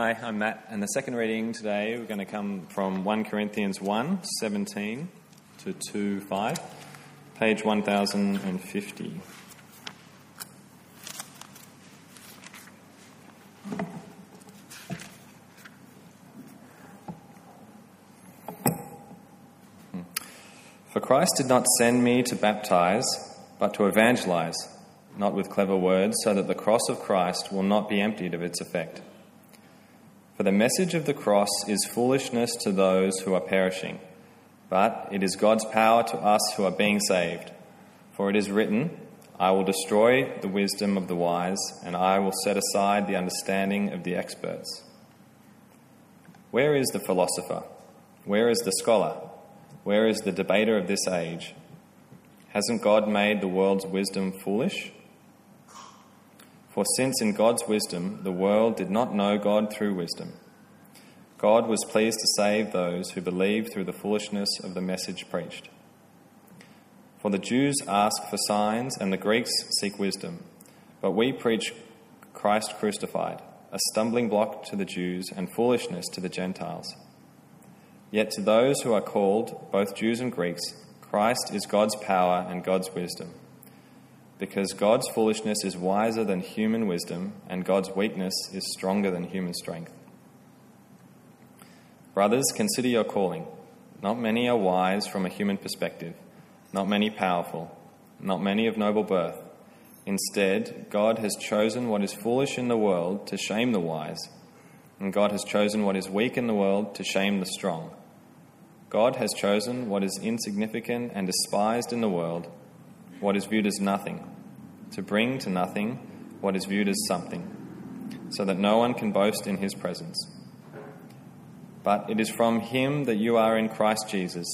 Hi, I'm Matt, and the second reading today we're going to come from 1 Corinthians 1 17 to 2 5, page 1050. Hmm. For Christ did not send me to baptize, but to evangelize, not with clever words, so that the cross of Christ will not be emptied of its effect. For the message of the cross is foolishness to those who are perishing, but it is God's power to us who are being saved. For it is written, I will destroy the wisdom of the wise, and I will set aside the understanding of the experts. Where is the philosopher? Where is the scholar? Where is the debater of this age? Hasn't God made the world's wisdom foolish? For since in God's wisdom the world did not know God through wisdom, God was pleased to save those who believe through the foolishness of the message preached. For the Jews ask for signs and the Greeks seek wisdom, but we preach Christ crucified, a stumbling block to the Jews and foolishness to the Gentiles. Yet to those who are called, both Jews and Greeks, Christ is God's power and God's wisdom because God's foolishness is wiser than human wisdom, and God's weakness is stronger than human strength. Brothers, consider your calling. Not many are wise from a human perspective, not many powerful, not many of noble birth. Instead, God has chosen what is foolish in the world to shame the wise, and God has chosen what is weak in the world to shame the strong. God has chosen what is insignificant and despised in the world what is viewed as nothing, to bring to nothing what is viewed as something, so that no one can boast in his presence. But it is from him that you are in Christ Jesus,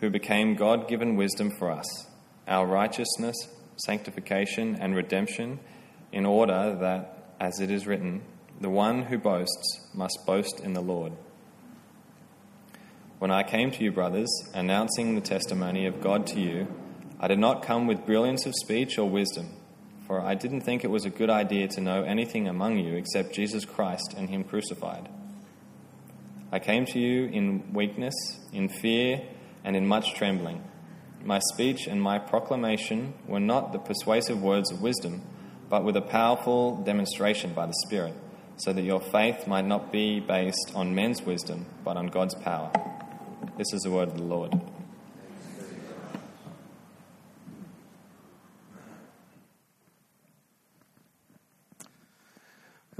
who became God given wisdom for us, our righteousness, sanctification, and redemption, in order that, as it is written, the one who boasts must boast in the Lord. When I came to you, brothers, announcing the testimony of God to you, I did not come with brilliance of speech or wisdom, for I didn't think it was a good idea to know anything among you except Jesus Christ and Him crucified. I came to you in weakness, in fear, and in much trembling. My speech and my proclamation were not the persuasive words of wisdom, but with a powerful demonstration by the Spirit, so that your faith might not be based on men's wisdom, but on God's power. This is the word of the Lord.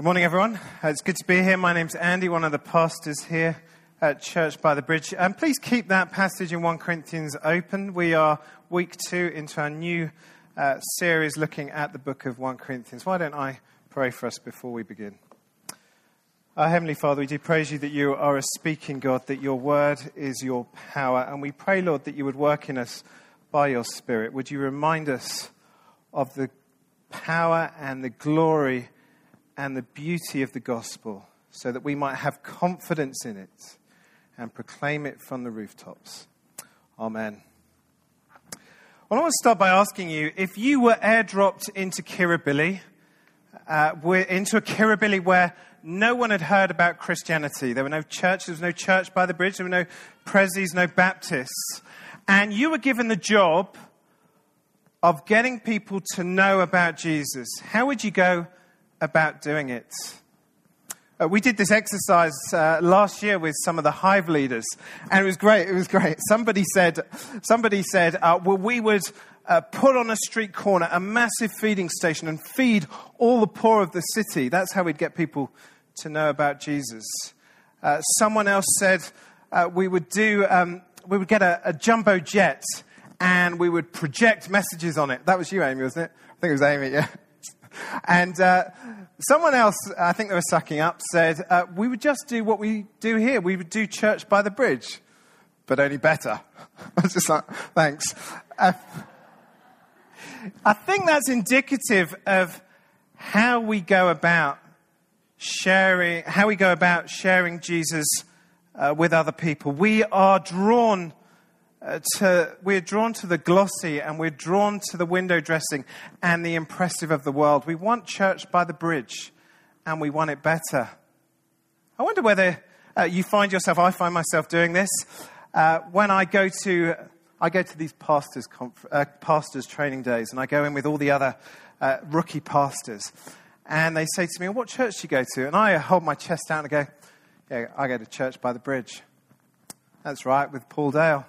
Good morning, everyone. Uh, it's good to be here. My name's Andy, one of the pastors here at Church by the Bridge. And please keep that passage in 1 Corinthians open. We are week two into our new uh, series looking at the book of 1 Corinthians. Why don't I pray for us before we begin? Our Heavenly Father, we do praise you that you are a speaking God, that your word is your power. And we pray, Lord, that you would work in us by your Spirit. Would you remind us of the power and the glory and the beauty of the gospel so that we might have confidence in it and proclaim it from the rooftops. Amen. Well, I want to start by asking you if you were airdropped into Kirribilli, uh, into a Kirribilli where no one had heard about Christianity. There were no churches, there was no church by the bridge, there were no presis, no Baptists. And you were given the job of getting people to know about Jesus. How would you go about doing it. Uh, we did this exercise uh, last year with some of the hive leaders, and it was great. It was great. Somebody said, somebody said, uh, well, we would uh, put on a street corner a massive feeding station and feed all the poor of the city. That's how we'd get people to know about Jesus. Uh, someone else said uh, we would do, um, we would get a, a jumbo jet and we would project messages on it. That was you, Amy, wasn't it? I think it was Amy, yeah. And uh, someone else, I think they were sucking up, said, uh, We would just do what we do here. We would do church by the bridge, but only better. I was just like, Thanks. Uh, I think that's indicative of how we go about sharing, how we go about sharing Jesus uh, with other people. We are drawn uh, to, we're drawn to the glossy and we're drawn to the window dressing and the impressive of the world. We want church by the bridge and we want it better. I wonder whether uh, you find yourself, I find myself doing this, uh, when I go to, I go to these pastors, conf- uh, pastors training days, and I go in with all the other uh, rookie pastors. And they say to me, What church do you go to? And I hold my chest out and go, Yeah, I go to church by the bridge. That's right, with Paul Dale.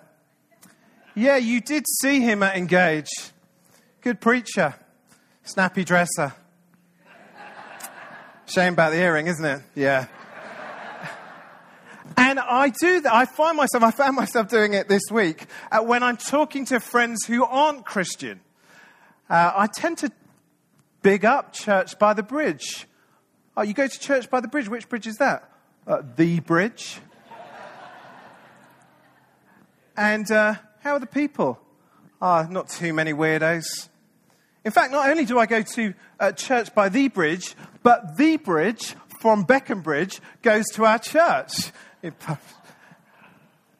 Yeah, you did see him at Engage. Good preacher, snappy dresser. Shame about the earring, isn't it? Yeah. And I do that. I find myself, I found myself doing it this week uh, when I'm talking to friends who aren't Christian. Uh, I tend to big up Church by the Bridge. Oh, you go to Church by the Bridge. Which bridge is that? Uh, the bridge. and uh, how are the people? Ah, not too many weirdos. In fact, not only do I go to uh, church by the bridge, but the bridge from Beckham Bridge goes to our church.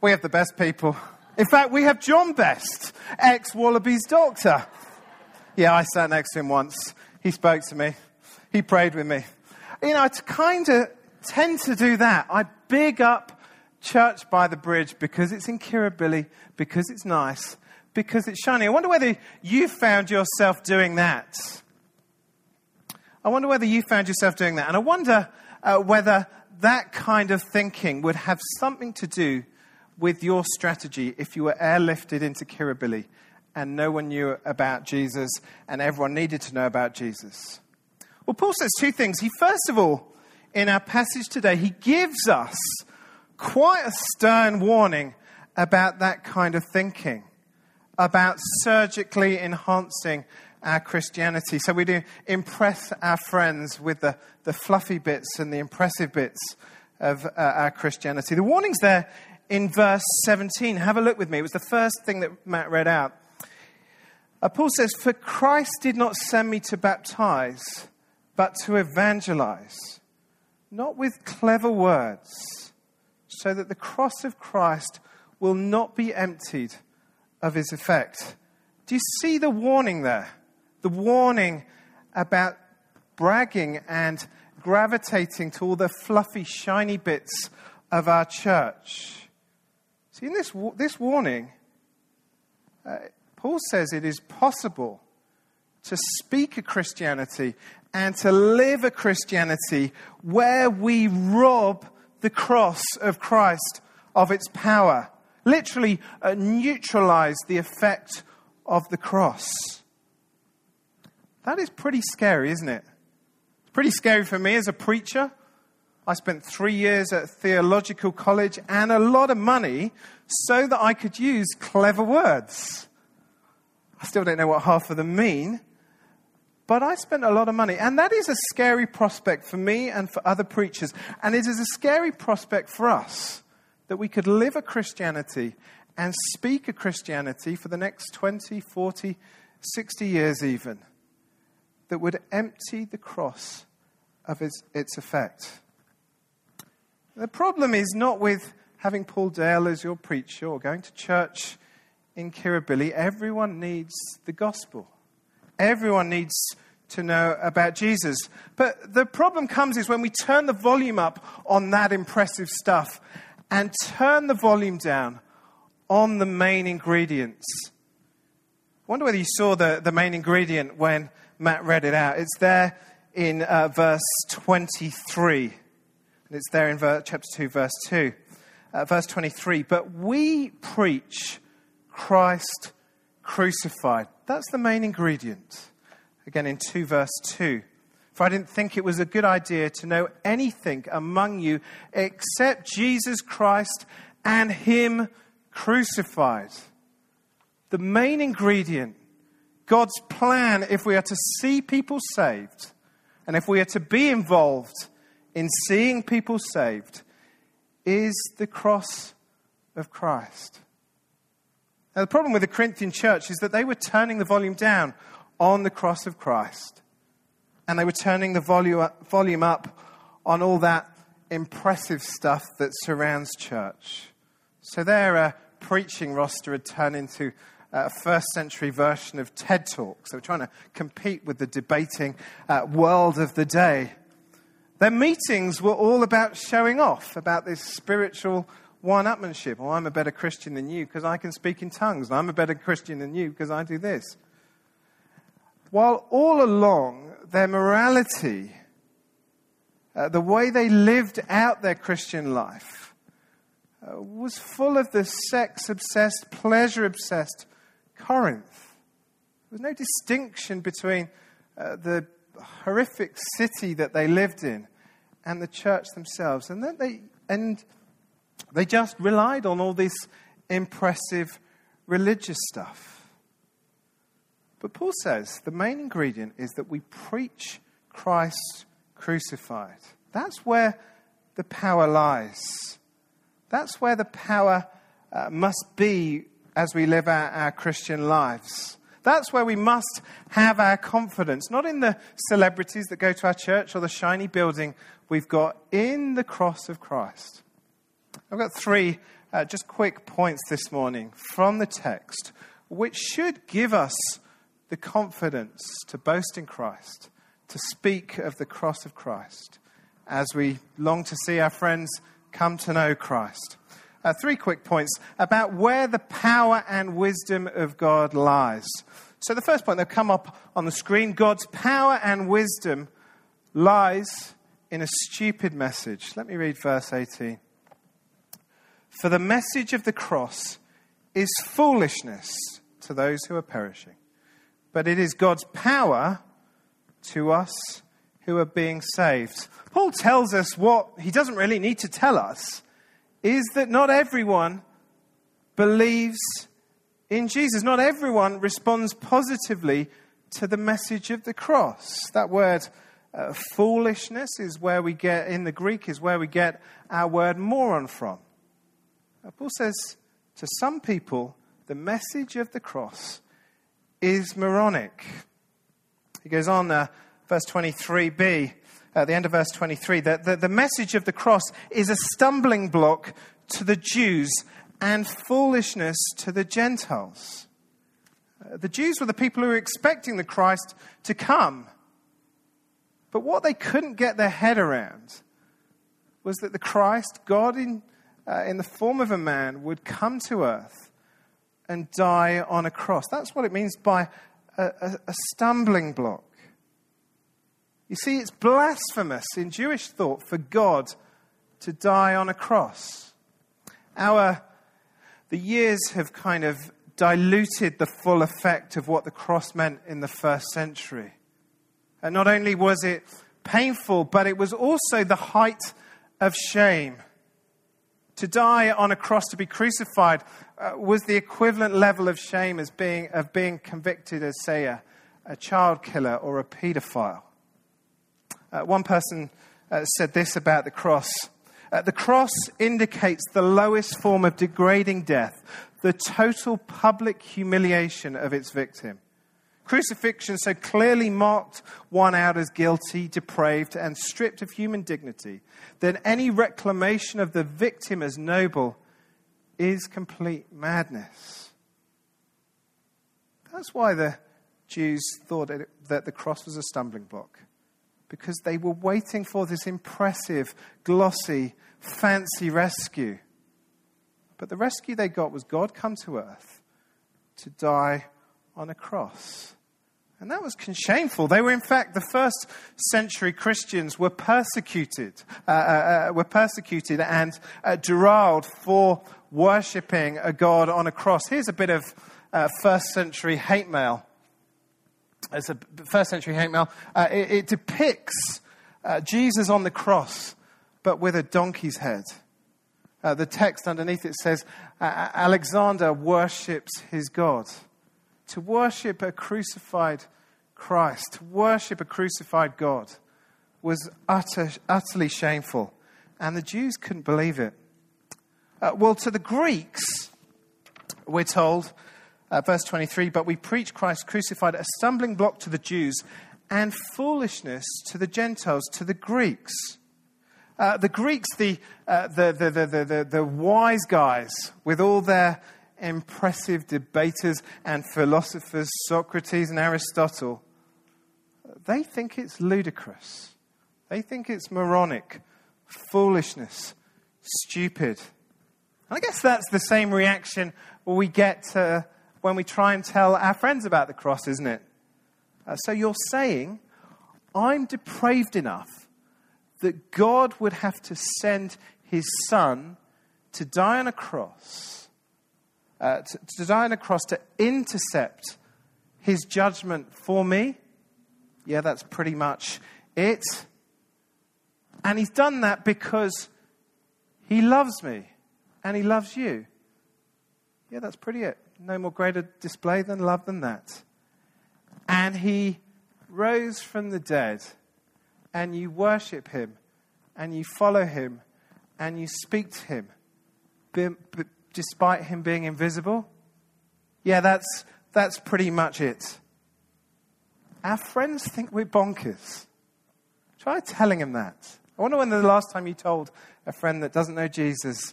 We have the best people. In fact, we have John Best, ex Wallabies doctor. Yeah, I sat next to him once. He spoke to me. He prayed with me. You know, I kind of tend to do that. I big up church by the bridge because it's in Kirribilli, because it's nice, because it's shiny. I wonder whether you found yourself doing that. I wonder whether you found yourself doing that. And I wonder uh, whether that kind of thinking would have something to do with your strategy if you were airlifted into Kirribilli and no one knew about Jesus and everyone needed to know about Jesus. Well, Paul says two things. He, first of all, in our passage today, he gives us quite a stern warning about that kind of thinking, about surgically enhancing our Christianity. So we do impress our friends with the, the fluffy bits and the impressive bits of uh, our Christianity. The warning's there in verse 17. Have a look with me. It was the first thing that Matt read out. Uh, Paul says, For Christ did not send me to baptize, but to evangelize, not with clever words, so that the cross of Christ will not be emptied of his effect. Do you see the warning there? the warning about bragging and gravitating to all the fluffy, shiny bits of our church. See, in this, this warning, uh, Paul says it is possible to speak a Christianity and to live a Christianity where we rob the cross of Christ of its power. Literally, uh, neutralize the effect of the cross. That is pretty scary, isn't it? It's pretty scary for me as a preacher. I spent three years at theological college and a lot of money so that I could use clever words. I still don't know what half of them mean, but I spent a lot of money. And that is a scary prospect for me and for other preachers. And it is a scary prospect for us that we could live a Christianity and speak a Christianity for the next 20, 40, 60 years, even that would empty the cross of its, its effect. The problem is not with having Paul Dale as your preacher or going to church in Kirribilli. Everyone needs the gospel. Everyone needs to know about Jesus. But the problem comes is when we turn the volume up on that impressive stuff and turn the volume down on the main ingredients. I wonder whether you saw the, the main ingredient when Matt read it out. It's there in uh, verse 23. And it's there in ver- chapter 2, verse 2. Uh, verse 23. But we preach Christ crucified. That's the main ingredient. Again, in 2, verse 2. For I didn't think it was a good idea to know anything among you except Jesus Christ and Him crucified. The main ingredient God's plan, if we are to see people saved, and if we are to be involved in seeing people saved, is the cross of Christ. Now, the problem with the Corinthian church is that they were turning the volume down on the cross of Christ, and they were turning the volume up on all that impressive stuff that surrounds church. So their uh, preaching roster had turned into a first century version of TED Talks. They were trying to compete with the debating uh, world of the day. Their meetings were all about showing off, about this spiritual one upmanship. Oh, I'm a better Christian than you because I can speak in tongues. I'm a better Christian than you because I do this. While all along, their morality, uh, the way they lived out their Christian life, uh, was full of the sex obsessed, pleasure obsessed Corinth. There was no distinction between uh, the horrific city that they lived in and the church themselves. And, then they, and they just relied on all this impressive religious stuff. But Paul says the main ingredient is that we preach Christ crucified. That's where the power lies. That's where the power uh, must be as we live our, our Christian lives. That's where we must have our confidence, not in the celebrities that go to our church or the shiny building we've got, in the cross of Christ. I've got three uh, just quick points this morning from the text, which should give us the confidence to boast in Christ, to speak of the cross of Christ, as we long to see our friends come to know Christ uh, three quick points about where the power and wisdom of God lies. So, the first point, they'll come up on the screen God's power and wisdom lies in a stupid message. Let me read verse 18. For the message of the cross is foolishness to those who are perishing, but it is God's power to us who are being saved. Paul tells us what he doesn't really need to tell us is that not everyone believes in Jesus. Not everyone responds positively to the message of the cross. That word uh, foolishness is where we get, in the Greek, is where we get our word moron from. Uh, Paul says to some people, the message of the cross is moronic. He goes on, uh, verse 23b at the end of verse 23, that the, the message of the cross is a stumbling block to the Jews and foolishness to the Gentiles. Uh, the Jews were the people who were expecting the Christ to come. But what they couldn't get their head around was that the Christ, God in, uh, in the form of a man, would come to earth and die on a cross. That's what it means by a, a, a stumbling block. You see, it's blasphemous in Jewish thought for God to die on a cross. Our, the years have kind of diluted the full effect of what the cross meant in the first century. And not only was it painful, but it was also the height of shame. To die on a cross, to be crucified, uh, was the equivalent level of shame as being, of being convicted as, say, a, a child killer or a paedophile. Uh, one person uh, said this about the cross uh, The cross indicates the lowest form of degrading death, the total public humiliation of its victim. Crucifixion so clearly marked one out as guilty, depraved, and stripped of human dignity that any reclamation of the victim as noble is complete madness. That's why the Jews thought that the cross was a stumbling block because they were waiting for this impressive, glossy, fancy rescue. But the rescue they got was God come to earth to die on a cross. And that was shameful. They were, in fact, the first century Christians were persecuted, uh, uh, uh were persecuted and uh, derailed for worshipping a God on a cross. Here's a bit of uh, first century hate mail it's a first century hate mail. Uh, it, it, depicts Jesus on the cross, but with a donkey's head. The text underneath it says Alexander worships his God. To worship a crucified Christ, to worship a crucified God, was utter, utterly shameful. And the Jews couldn't believe it. Uh, well, to the Greeks, we're told uh, verse 23 But we preach Christ crucified, a stumbling block to the Jews and foolishness to the Gentiles, to the Greeks. Uh, the Greeks, the, uh, the, the, the, the, the wise guys, with all their impressive debaters and philosophers, Socrates and Aristotle, they think it's ludicrous They think it's moronic, foolishness, stupid. And I guess that's the same reaction we get uh, when we try and tell our friends about the cross, isn't it? Uh, so you're saying, I'm depraved enough that God would have to send his son to die on a cross, uh, to, to die on a cross to intercept his judgment for me. Yeah, that's pretty much it. And he's done that because he loves me and he loves you. Yeah, that's pretty it. No more greater display than love than that. And he rose from the dead, and you worship him, and you follow him, and you speak to him, despite him being invisible. Yeah, that's, that's pretty much it. Our friends think we're bonkers. Try telling them that. I wonder when the last time you told a friend that doesn't know Jesus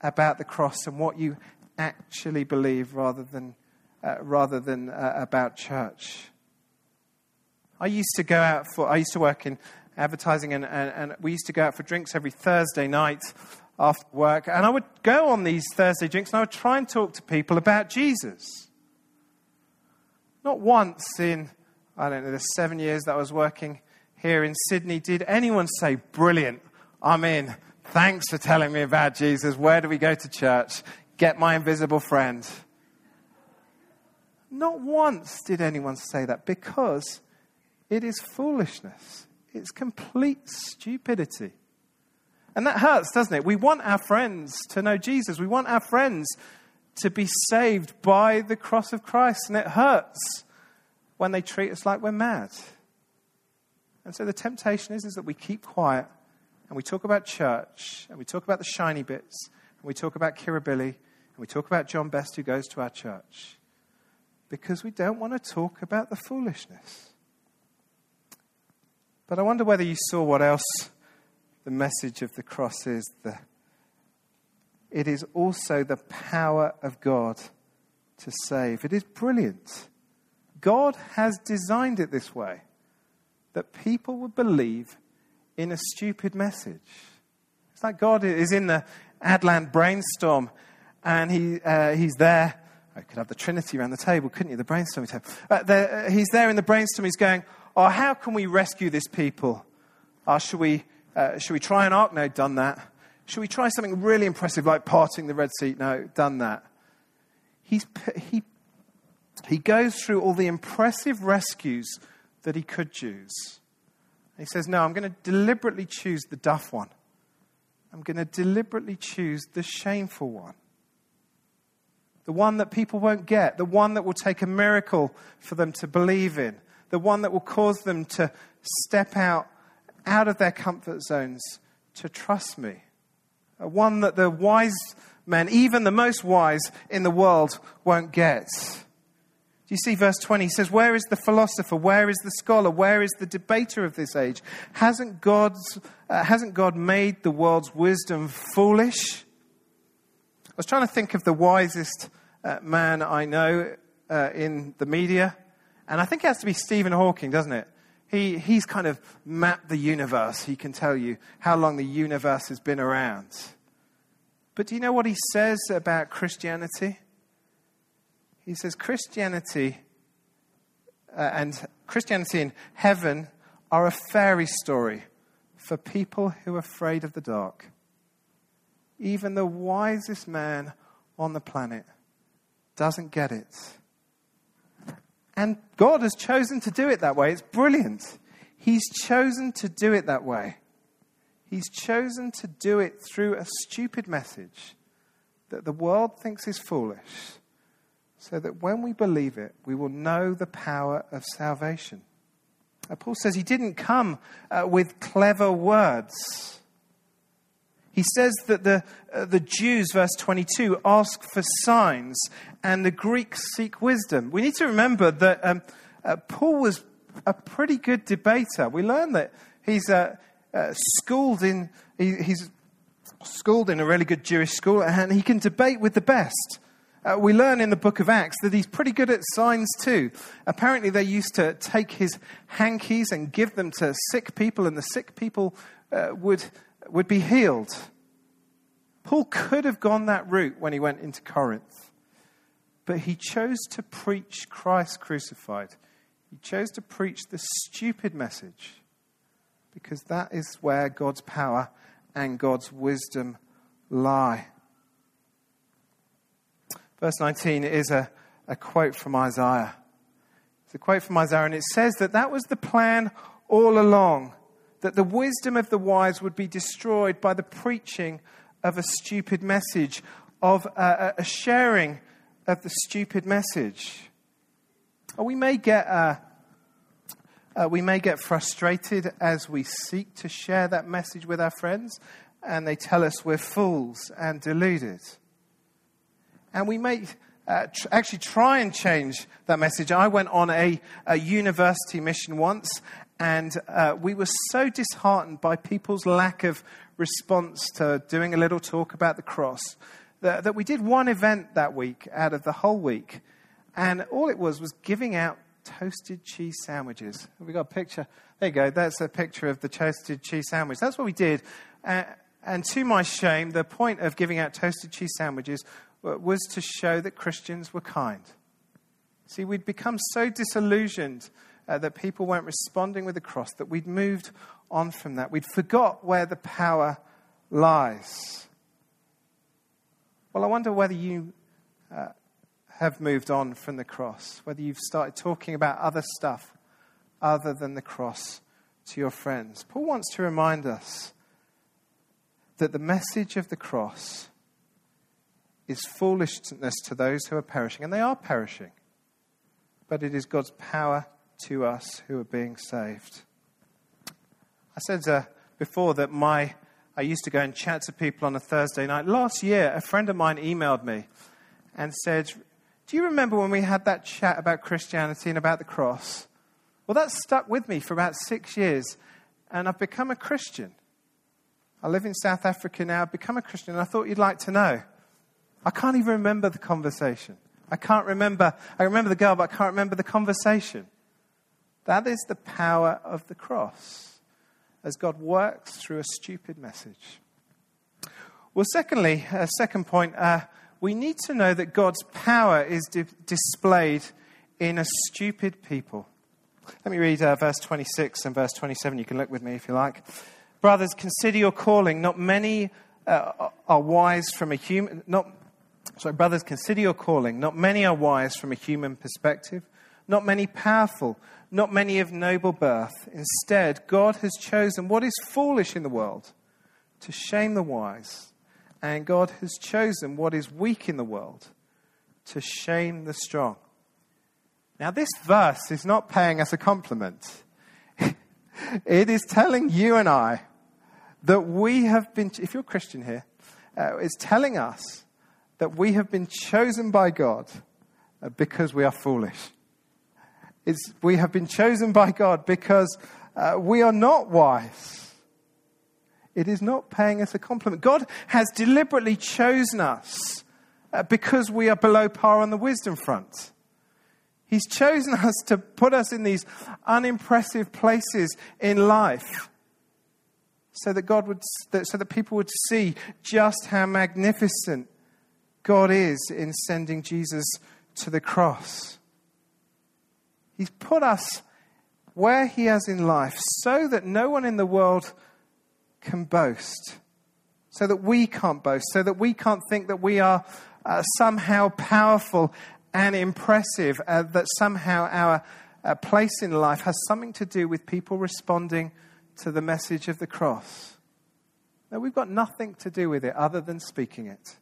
about the cross and what you actually believe rather than, uh, rather than uh, about church. I used to go out for, I used to work in advertising, and, and, and we used to go out for drinks every Thursday night after work. And I would go on these Thursday drinks and I would try and talk to people about Jesus. Not once in, I don't know, the seven years that I was working here in Sydney did anyone say, Brilliant, I'm in. Thanks for telling me about Jesus. Where do we go to church? Get my invisible friend. Not once did anyone say that because it is foolishness. It's complete stupidity. And that hurts, doesn't it? We want our friends to know Jesus. We want our friends to be saved by the cross of Christ. And it hurts when they treat us like we're mad. And so the temptation is, is that we keep quiet and we talk about church and we talk about the shiny bits and we talk about Kirribilli and we talk about John Best who goes to our church because we don't want to talk about the foolishness. But I wonder whether you saw what else the message of the cross is. The, it is also the power of God to save. It is brilliant. God has designed it this way that people would believe in a stupid message. It's like God is in the Adland brainstorm and he, uh, he's there. I could have the Trinity around the table, couldn't you? The brainstorming table. Uh, uh, he's there in the brainstorm. He's going, Oh, how can we rescue this people? Oh, should, we, uh, should we try an ark? No, done that. Should we try something really impressive like parting the Red Sea? No, done that. He's, he, he goes through all the impressive rescues that he could choose. He says, No, I'm going to deliberately choose the duff one. I'm going to deliberately choose the shameful one. The one that people won't get, the one that will take a miracle for them to believe in, the one that will cause them to step out out of their comfort zones to trust me. One that the wise men, even the most wise in the world, won't get. Do you see verse 20? He says, Where is the philosopher? Where is the scholar? Where is the debater of this age? Hasn't, God's, uh, hasn't God made the world's wisdom foolish? I was trying to think of the wisest uh, man I know uh, in the media, and I think it has to be Stephen Hawking, doesn't it? He, he's kind of mapped the universe. He can tell you how long the universe has been around. But do you know what he says about Christianity? He says Christianity uh, and Christianity in heaven are a fairy story for people who are afraid of the dark. Even the wisest man on the planet doesn't get it. And God has chosen to do it that way. It's brilliant. He's chosen to do it that way. He's chosen to do it through a stupid message that the world thinks is foolish so that when we believe it, we will know the power of salvation. Paul says he didn't come uh, with clever words. He says that the, uh, the Jews, verse 22, ask for signs and the Greeks seek wisdom. We need to remember that um, uh, Paul was a pretty good debater. We learn that he's uh, uh, schooled in, he, he's schooled in a really good Jewish school and he can debate with the best. Uh, we learn in the book of Acts that he's pretty good at signs too. Apparently, they used to take his hankies and give them to sick people, and the sick people uh, would, would be healed. Paul could have gone that route when he went into Corinth, but he chose to preach Christ crucified. He chose to preach the stupid message because that is where God's power and God's wisdom lie. Verse 19 is a, a quote from Isaiah. It's a quote from Isaiah, and it says that that was the plan all along that the wisdom of the wise would be destroyed by the preaching of a stupid message, of a, a sharing of the stupid message. Or we may get. Uh, uh, we may get frustrated as we seek to share that message with our friends, and they tell us we're fools and deluded. And we may uh, tr- actually try and change that message. I went on a, a university mission once, and uh, we were so disheartened by people's lack of response to doing a little talk about the cross that, that we did one event that week out of the whole week. And all it was was giving out toasted cheese sandwiches. Have we got a picture? There you go. That's a picture of the toasted cheese sandwich. That's what we did. Uh, and to my shame, the point of giving out toasted cheese sandwiches was to show that Christians were kind. See, we'd become so disillusioned uh, that people weren't responding with the cross that we'd moved on from that. We'd forgot where the power lies. Well, I wonder whether you uh, have moved on from the cross, whether you've started talking about other stuff other than the cross to your friends. Paul wants to remind us that the message of the cross is foolishness to those who are perishing, and they are perishing, but it is God's power to us who are being saved. I said uh, before that my I used to go and chat to people on a Thursday night. Last year, a friend of mine emailed me and said, do you remember when we had that chat about Christianity and about the cross? Well, that stuck with me for about six years, and I've become a Christian. I live in South Africa now, I've become a Christian, and I thought you'd like to know. I can't even remember the conversation. I can't remember, I remember the girl, but I can't remember the conversation. That is the power of the cross as God works through a stupid message. Well, secondly, a second point, uh, we need to know that God's power is di- displayed in a stupid people. Let me read uh, verse 26 and verse 27. You can look with me if you like. Brothers, consider your calling. Not many uh, are wise from a human. Not sorry, brothers, consider your calling. Not many are wise from a human perspective. Not many powerful. Not many of noble birth. Instead, God has chosen what is foolish in the world to shame the wise and God has chosen what is weak in the world to shame the strong. Now, this verse is not paying us a compliment. it is telling you and I that we have been, if you're a Christian here, uh, it's telling us that we have been chosen by God uh, because we are foolish. It's, we have been chosen by God because uh, we are not wise. It is not paying us a compliment. God has deliberately chosen us uh, because we are below par on the wisdom front. He's chosen us to put us in these unimpressive places in life so that God would, so that people would see just how magnificent God is in sending Jesus to the cross. He's put us where He has in life so that no one in the world can boast, so that we can't boast, so that we can't think that we are uh, somehow powerful and impressive, uh, that somehow our uh, place in life has something to do with people responding to the message of the cross. No, we've got nothing to do with it other than speaking it.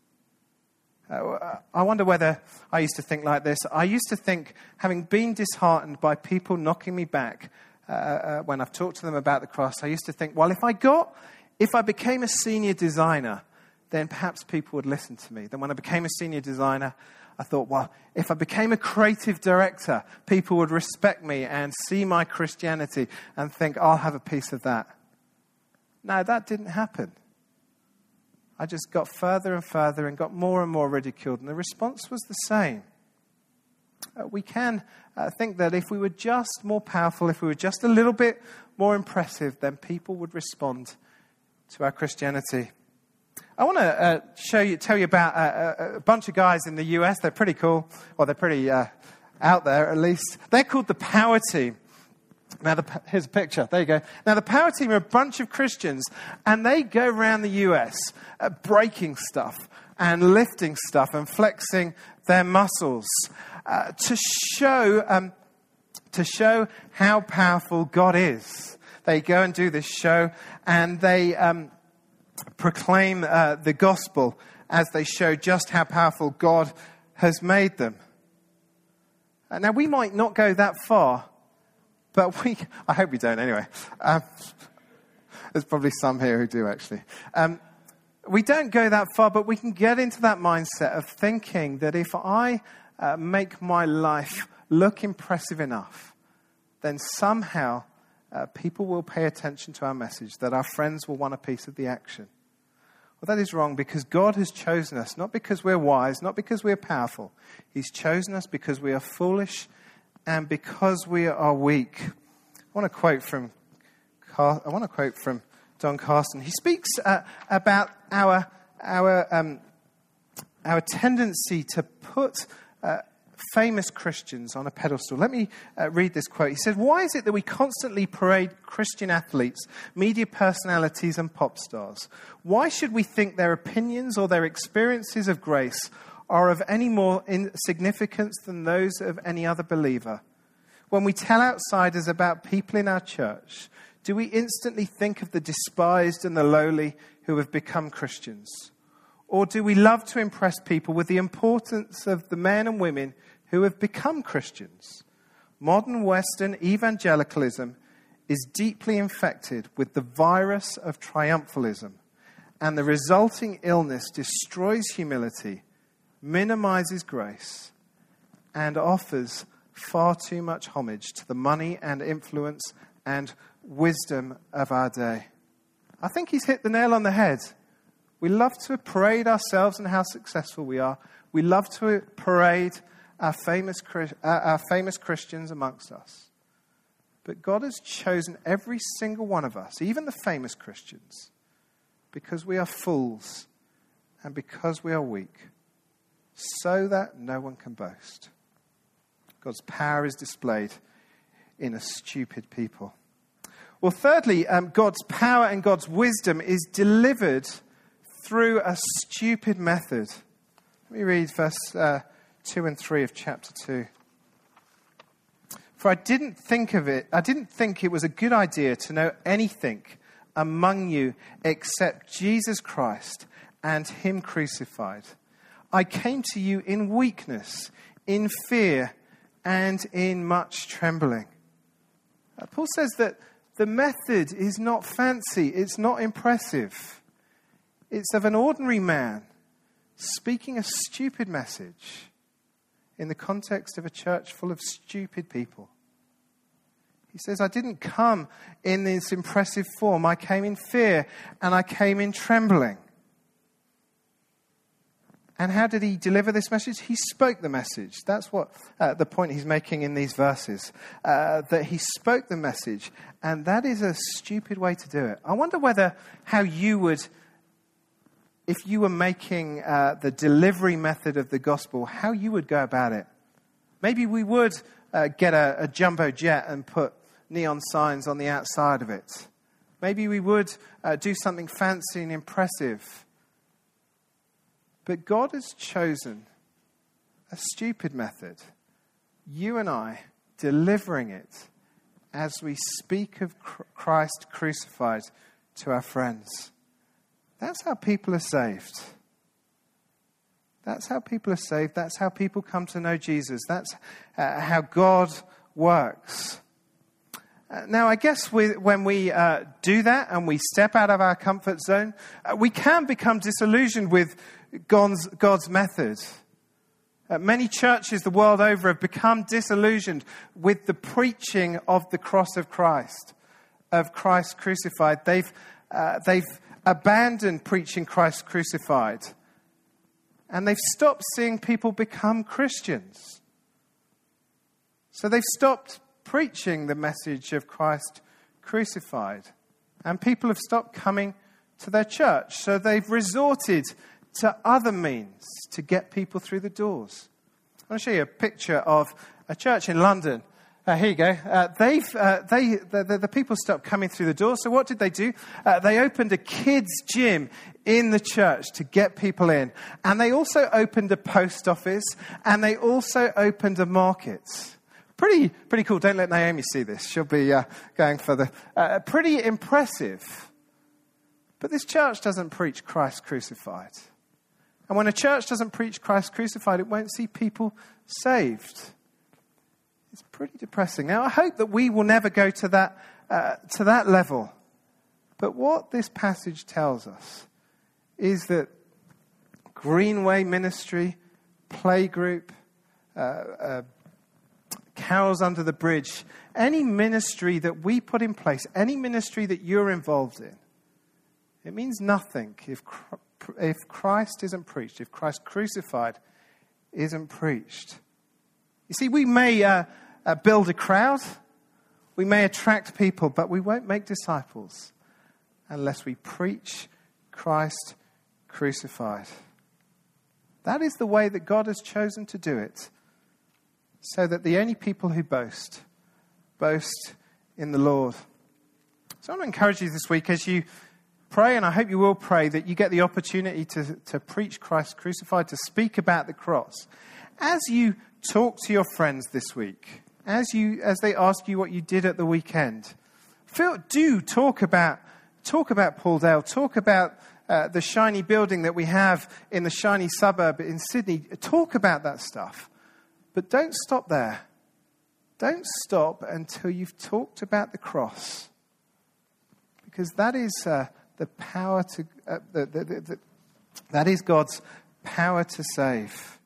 Uh, I wonder whether I used to think like this. I used to think, having been disheartened by people knocking me back uh, uh, when I've talked to them about the cross, I used to think, well, if I got, if I became a senior designer, then perhaps people would listen to me. Then when I became a senior designer, I thought, well, if I became a creative director, people would respect me and see my Christianity and think, I'll have a piece of that. No, that didn't happen. I just got further and further and got more and more ridiculed. And the response was the same. Uh, we can uh, think that if we were just more powerful, if we were just a little bit more impressive, then people would respond to our Christianity. I want to uh, show you, tell you about uh, a bunch of guys in the US. They're pretty cool. Well, they're pretty uh, out there, at least. They're called the Power Team. Now, the, here's a picture. There you go. Now, the Power Team are a bunch of Christians, and they go around the US uh, breaking stuff and lifting stuff and flexing their muscles uh, to show um, to show how powerful God is. They go and do this show, and they um, proclaim uh, the gospel as they show just how powerful God has made them. Uh, now, we might not go that far, but we, I hope we don't anyway. Um, there's probably some here who do actually. Um, we don't go that far, but we can get into that mindset of thinking that if I uh, make my life look impressive enough, then somehow uh, people will pay attention to our message, that our friends will want a piece of the action. Well, that is wrong because God has chosen us, not because we're wise, not because we're powerful. He's chosen us because we are foolish and because we are weak. I want to quote from, I want to quote from Don Carson. He speaks uh, about our, our, um, our tendency to put uh, famous Christians on a pedestal. Let me uh, read this quote. He said, Why is it that we constantly parade Christian athletes, media personalities, and pop stars? Why should we think their opinions or their experiences of grace are of any more significance than those of any other believer? When we tell outsiders about people in our church, do we instantly think of the despised and the lowly who have become Christians? Or do we love to impress people with the importance of the men and women who have become Christians? Modern Western evangelicalism is deeply infected with the virus of triumphalism, and the resulting illness destroys humility, minimizes grace, and offers far too much homage to the money and influence and wisdom of our day. I think he's hit the nail on the head. We love to parade ourselves and how successful we are. We love to parade our famous, our famous Christians amongst us. But God has chosen every single one of us, even the famous Christians, because we are fools and because we are weak, so that no one can boast. God's power is displayed in a stupid people. Well, thirdly, um, God's power and God's wisdom is delivered through a stupid method. Let me read verse uh, 2 and 3 of chapter 2. For I didn't think of it, I didn't think it was a good idea to know anything among you except Jesus Christ and Him crucified. I came to you in weakness, in fear, and in much trembling. Uh, Paul says that the method is not fancy, it's not impressive. It's of an ordinary man speaking a stupid message in the context of a church full of stupid people. He says, I didn't come in this impressive form. I came in fear and I came in trembling. And how did he deliver this message? He spoke the message. That's what uh, the point he's making in these verses. Uh, that he spoke the message, and that is a stupid way to do it. I wonder whether how you would if you were making uh, the delivery method of the gospel, how you would go about it. Maybe we would uh, get a, a, jumbo jet and put neon signs on the outside of it. Maybe we would uh, do something fancy and impressive. But God has chosen a stupid method. You and I delivering it as we speak of Christ crucified to our friends. That's how people are saved. That's how people are saved. That's how people come to know Jesus. That's uh, how God works. Uh, now, I guess we, when we uh, do that and we step out of our comfort zone, uh, we can become disillusioned with God's, God's method. Uh, many churches the world over have become disillusioned with the preaching of the cross of Christ, of Christ crucified. They've, uh, they've abandoned preaching Christ crucified. And they've stopped seeing people become Christians. So they've stopped preaching the message of Christ crucified. And people have stopped coming to their church. So they've resorted to other means to get people through the doors. I want to show you a picture of a church in London. Uh, here you go. Uh, they've, uh, they, the, the, the, people stopped coming through the door. So what did they do? Uh, they opened a kids' gym in the church to get people in. And they also opened a post office and they also opened a market. Pretty, pretty cool. Don't let Naomi see this. She'll be uh, going for the. Uh, pretty impressive. But this church doesn't preach Christ crucified. And when a church doesn't preach Christ crucified, it won't see people saved. It's pretty depressing. Now, I hope that we will never go to that, uh, to that level. But what this passage tells us is that Greenway Ministry, Playgroup, uh, uh, Carols Under the Bridge, any ministry that we put in place, any ministry that you're involved in, it means nothing if, if Christ isn't preached, if Christ crucified isn't preached. You see, we may uh, uh, build a crowd, we may attract people, but we won't make disciples unless we preach Christ crucified. That is the way that God has chosen to do it, so that the only people who boast, boast in the Lord. So I want to encourage you this week as you pray, and I hope you will pray, that you get the opportunity to, to preach Christ crucified, to speak about the cross. As you talk to your friends this week, as, you, as they ask you what you did at the weekend, feel, do talk about, talk about Paul Dale, talk about uh, the shiny building that we have in the shiny suburb in Sydney. Talk about that stuff. But don't stop there. Don't stop until you've talked about the cross. Because that is, uh, the power to, uh, the, the, the, that is God's power to save.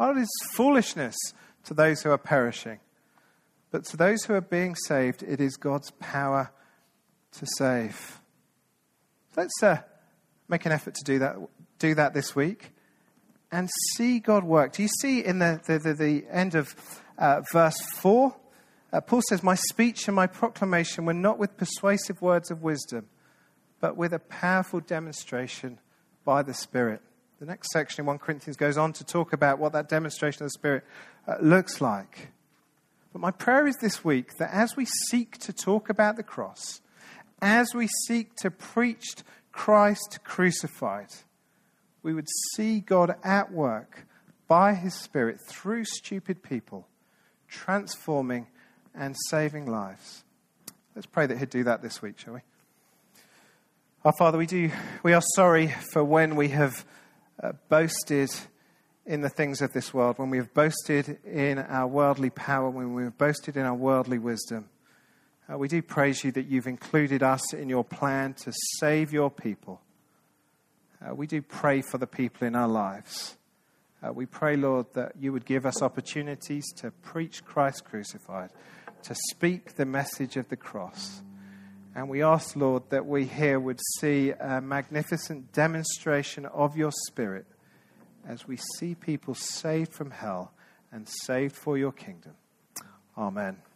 it is foolishness to those who are perishing. But to those who are being saved, it is God's power to save. Let's uh, make an effort to do that, do that this week and see God work. Do you see in the, the, the, the end of uh, verse 4? Uh, Paul says, My speech and my proclamation were not with persuasive words of wisdom but with a powerful demonstration by the Spirit. The next section in 1 Corinthians goes on to talk about what that demonstration of the Spirit uh, looks like. But my prayer is this week that as we seek to talk about the cross, as we seek to preach Christ crucified, we would see God at work by his Spirit through stupid people, transforming and saving lives. Let's pray that he'd do that this week, shall we? Our Father, we do we are sorry for when we have uh, boasted in the things of this world, when we have boasted in our worldly power, when we have boasted in our worldly wisdom. Uh, we do praise you that you've included us in your plan to save your people. Uh, we do pray for the people in our lives. Uh, we pray, Lord, that you would give us opportunities to preach Christ crucified, to speak the message of the cross. And we ask, Lord, that we here would see a magnificent demonstration of your Spirit as we see people saved from hell and saved for your kingdom. Amen.